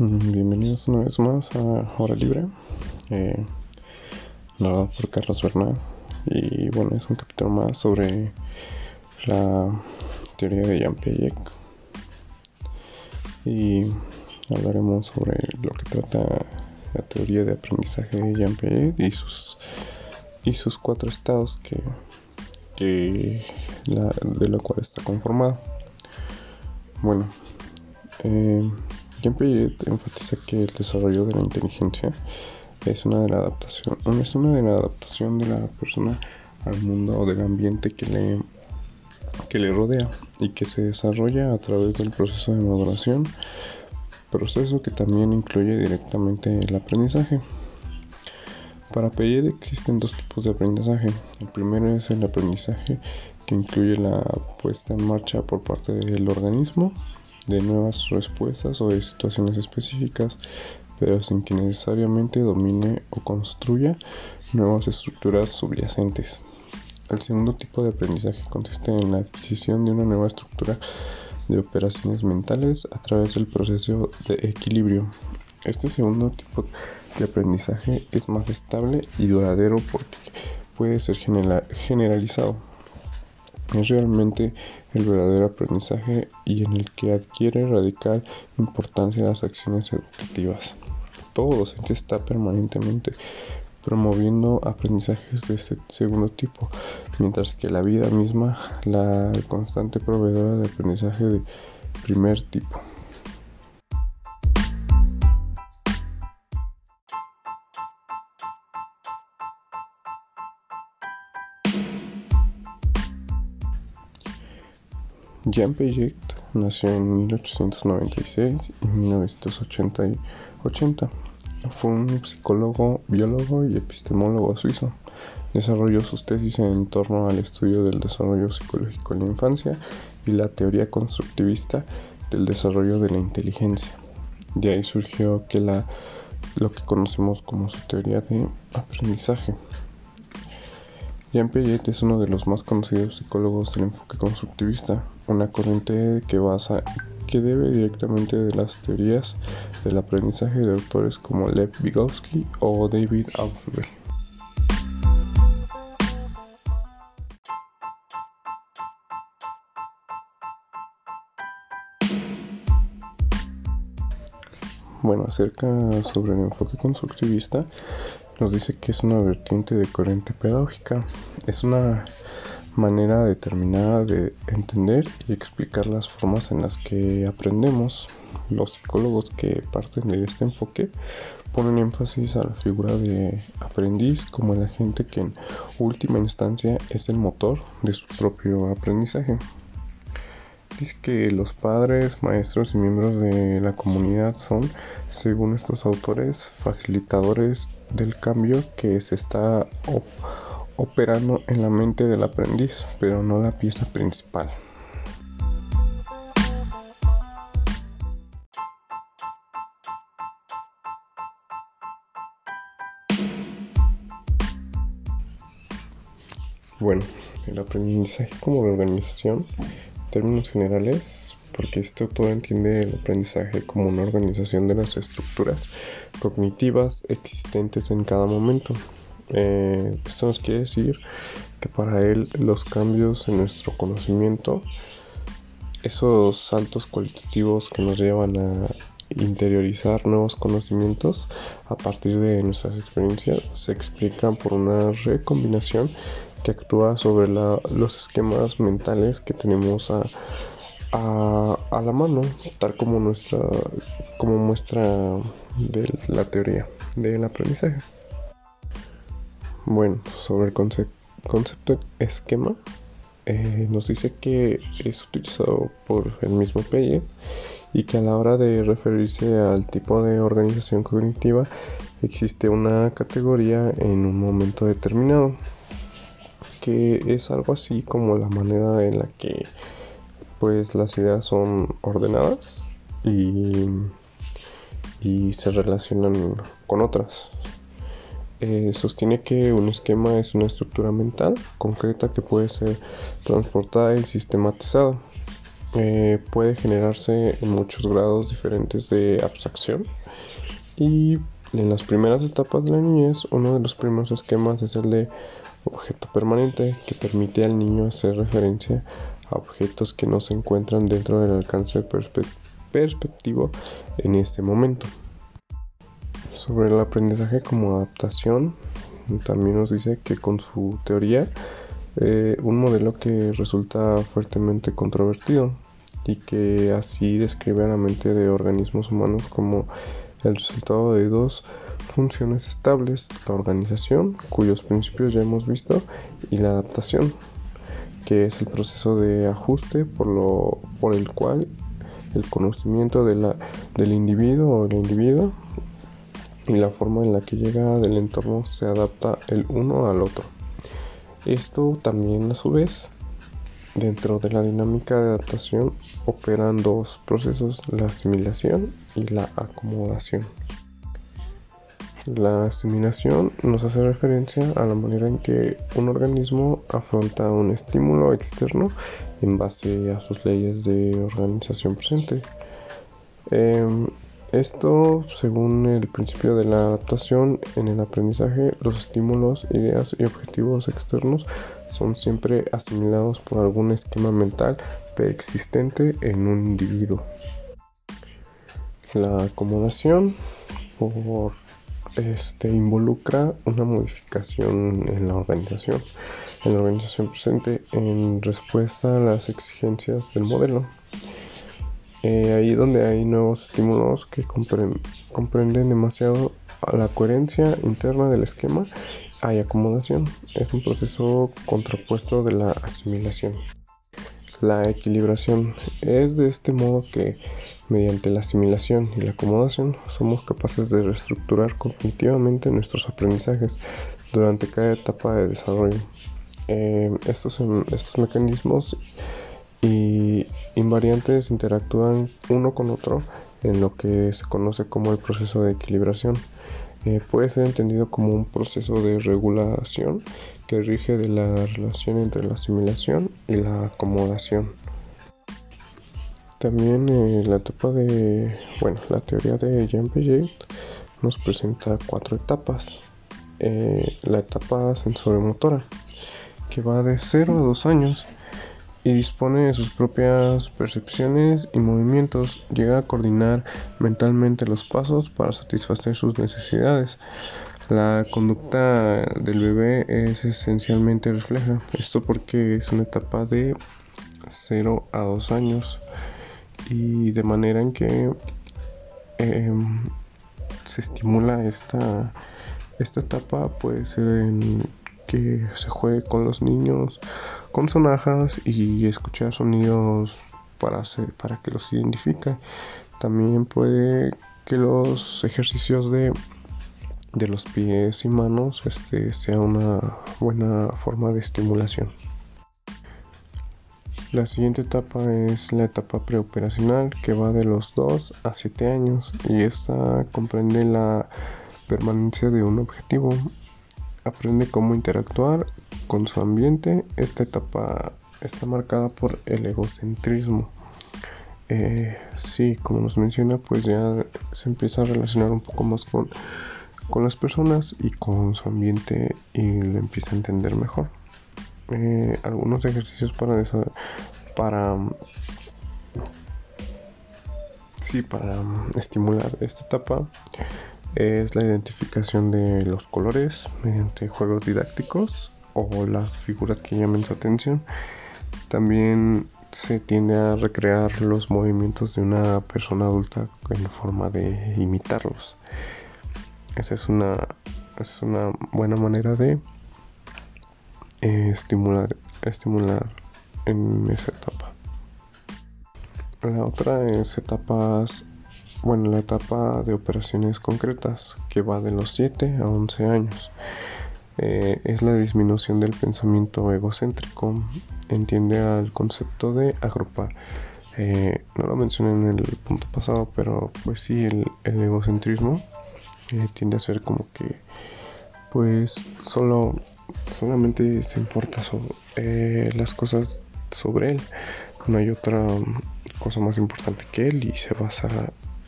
Bienvenidos una vez más a Hora Libre, eh, narrado por Carlos Bernal. Y bueno, es un capítulo más sobre la teoría de Jean Piaget. Y hablaremos sobre lo que trata la teoría de aprendizaje de Jean Piaget y sus, y sus cuatro estados que, que de lo cual está conformado. Bueno, eh, Piaget enfatiza que el desarrollo de la inteligencia es una de la adaptación, es una de la adaptación de la persona al mundo o del ambiente que le, que le rodea y que se desarrolla a través del proceso de maduración, proceso que también incluye directamente el aprendizaje. Para Piaget existen dos tipos de aprendizaje. El primero es el aprendizaje que incluye la puesta en marcha por parte del organismo de nuevas respuestas o de situaciones específicas, pero sin que necesariamente domine o construya nuevas estructuras subyacentes. El segundo tipo de aprendizaje consiste en la adquisición de una nueva estructura de operaciones mentales a través del proceso de equilibrio. Este segundo tipo de aprendizaje es más estable y duradero porque puede ser generalizado es realmente el verdadero aprendizaje y en el que adquiere radical importancia las acciones educativas. Todo docente está permanentemente promoviendo aprendizajes de este segundo tipo, mientras que la vida misma la constante proveedora de aprendizaje de primer tipo. Jean Piaget nació en 1896 y 1980. Fue un psicólogo, biólogo y epistemólogo suizo. Desarrolló sus tesis en torno al estudio del desarrollo psicológico en la infancia y la teoría constructivista del desarrollo de la inteligencia. De ahí surgió que la, lo que conocemos como su teoría de aprendizaje. Jean Piaget es uno de los más conocidos psicólogos del enfoque constructivista, una corriente que basa que debe directamente de las teorías del aprendizaje de autores como Lev Vygotsky o David Ausubel. Bueno, acerca sobre el enfoque constructivista, nos dice que es una vertiente de corriente pedagógica. Es una manera determinada de entender y explicar las formas en las que aprendemos. Los psicólogos que parten de este enfoque ponen énfasis a la figura de aprendiz como el agente que en última instancia es el motor de su propio aprendizaje. Que los padres, maestros y miembros de la comunidad son, según estos autores, facilitadores del cambio que se está operando en la mente del aprendiz, pero no la pieza principal. Bueno, el aprendizaje como organización términos generales, porque este autor entiende el aprendizaje como una organización de las estructuras cognitivas existentes en cada momento. Eh, esto nos quiere decir que para él los cambios en nuestro conocimiento, esos saltos cualitativos que nos llevan a interiorizar nuevos conocimientos a partir de nuestras experiencias, se explican por una recombinación que actúa sobre los esquemas mentales que tenemos a, a, la mano, tal como nuestra como muestra de la teoría del aprendizaje. Bueno, sobre el concepto, concepto esquema, eh, nos dice que es utilizado por el mismo Piaget y que a la hora de referirse al tipo de organización cognitiva existe una categoría en un momento determinado es algo así como la manera en la que pues las ideas son ordenadas y, y se relacionan con otras. Eh, sostiene que un esquema es una estructura mental concreta que puede ser transportada y sistematizada. eh, puede generarse en muchos grados diferentes de abstracción y en las primeras etapas de la niñez uno de los primeros esquemas es el de objeto permanente que permite al niño hacer referencia a objetos que no se encuentran dentro del alcance perspectivo en este momento. Sobre el aprendizaje como adaptación, también nos dice que con su teoría, eh, un modelo que resulta fuertemente controvertido y que así describe a la mente de organismos humanos como el resultado de dos funciones estables, la organización, cuyos principios ya hemos visto, y la adaptación, que es el proceso de ajuste por, lo, por el cual el conocimiento de la, del individuo o el individuo y la forma en la que llega del entorno se adapta el uno al otro. Esto también a su vez dentro de la dinámica de adaptación operan dos procesos, la asimilación y la acomodación. La asimilación nos hace referencia a la manera en que un organismo afronta un estímulo externo en base a sus leyes de organización presente. Em, esto, según el principio de la adaptación en el aprendizaje, los estímulos, ideas y objetivos externos son siempre asimilados por algún esquema mental preexistente en un individuo. La acomodación por este involucra una modificación en la organización, en la organización presente en respuesta a las exigencias del modelo. Ahí donde hay nuevos estímulos que comprenden demasiado la coherencia interna del esquema, hay acomodación. Es un proceso contrapuesto de la asimilación. La equilibración es de este modo que mediante la asimilación y la acomodación somos capaces de reestructurar cognitivamente nuestros aprendizajes durante cada etapa de desarrollo. Eh, estos, estos mecanismos y invariantes interactúan uno con otro en lo que se conoce como el proceso de equilibración. Eh, puede ser entendido como un proceso de regulación que rige de la relación entre la asimilación y la acomodación. También eh, la etapa de, bueno, la teoría de Jean Piaget nos presenta cuatro etapas. Eh, la etapa sensorimotora, que va de 0 a 2 años y dispone de sus propias percepciones y movimientos. Llega a coordinar mentalmente los pasos para satisfacer sus necesidades. La conducta del bebé es esencialmente refleja. Esto porque es una etapa de 0 a 2 años y de manera en que em, se estimula esta, esta etapa puede que se juegue con los niños con sonajas y escuchar sonidos para, para que los identifique. También puede que los ejercicios de, de los pies y manos este, sea una buena forma de estimulación. La siguiente etapa es la etapa preoperacional que va de los 2 a 7 años y esta comprende la permanencia de un objetivo. Aprende cómo interactuar con su ambiente. Esta etapa está marcada por el egocentrismo. Eh, sí, como nos menciona, pues ya se empieza a relacionar un poco más con, con las personas y con su ambiente y lo empieza a entender mejor. Eh, algunos ejercicios para para sí para estimular esta etapa es la identificación de los colores mediante juegos didácticos o las figuras que llamen su atención también se tiende a recrear los movimientos de una persona adulta en forma de imitarlos esa es una es una buena manera de eh, estimular, estimular en esa etapa. La otra es etapas, bueno, la etapa de operaciones concretas que va de los 7 a 11 años. Eh, es la disminución del pensamiento egocéntrico. Entiende al concepto de agrupar. Eh, no lo mencioné en el punto pasado, pero pues sí, el, egocentrismo tiende a ser como que, pues, solo solamente se importa sobre eh, las cosas sobre él, no hay otra cosa más importante que él y se basa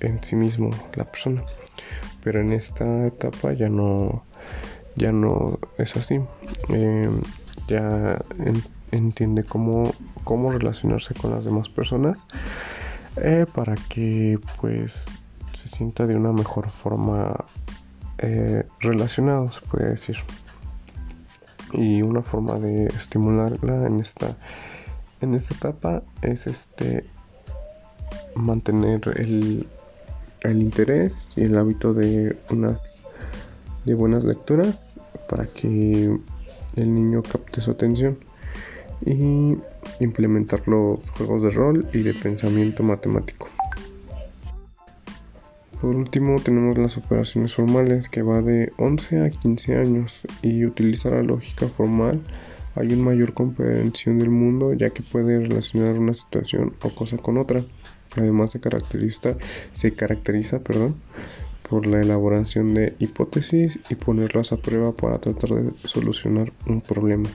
en sí mismo la persona. Pero en esta etapa ya no, ya no es así. Em, ya entiende cómo, cómo relacionarse con las demás personas eh, para que pues se sienta de una mejor forma eh, relacionado, se puede decir. Y una forma de estimularla en esta en esta etapa es este mantener el, el interés y el hábito de unas de buenas lecturas para que el niño capte su atención y implementar los juegos de rol y de pensamiento matemático. Por último tenemos las operaciones formales que va de 11 a 15 años y utiliza la lógica formal hay una mayor comprensión del mundo ya que puede relacionar una situación o cosa con otra. Además se caracteriza, se caracteriza perdón, por la elaboración de hipótesis y ponerlas a prueba para tratar de solucionar un problema.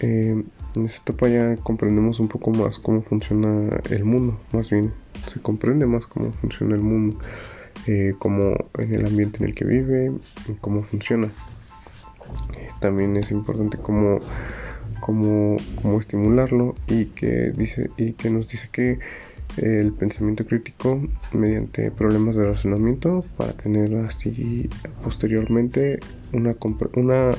Eh, en esta etapa ya comprendemos un poco más cómo funciona el mundo, más bien se comprende más cómo funciona el mundo, eh, cómo en el ambiente en el que vive, cómo funciona. también es importante cómo, cómo, cómo estimularlo y que dice y que nos dice que el pensamiento crítico mediante problemas de razonamiento para tener así posteriormente una, una,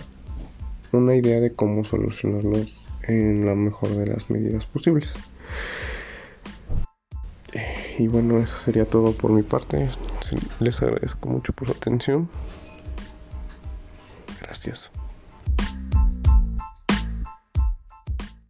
una idea de cómo solucionarlos en la mejor de las medidas posibles. Y bueno, eso sería todo por mi parte. Les agradezco mucho por su atención. Gracias.